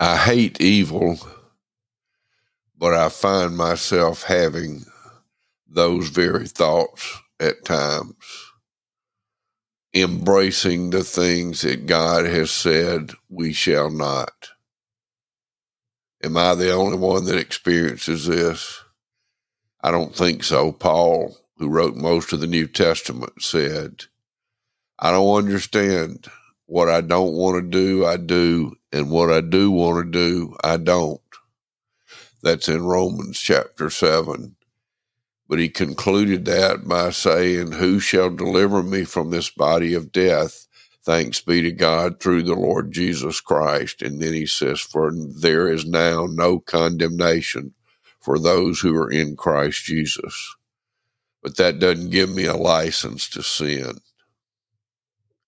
I hate evil, but I find myself having those very thoughts at times, embracing the things that God has said we shall not. Am I the only one that experiences this? I don't think so. Paul, who wrote most of the New Testament, said, I don't understand. What I don't want to do, I do. And what I do want to do, I don't. That's in Romans chapter 7. But he concluded that by saying, Who shall deliver me from this body of death? Thanks be to God through the Lord Jesus Christ. And then he says, For there is now no condemnation for those who are in Christ Jesus. But that doesn't give me a license to sin.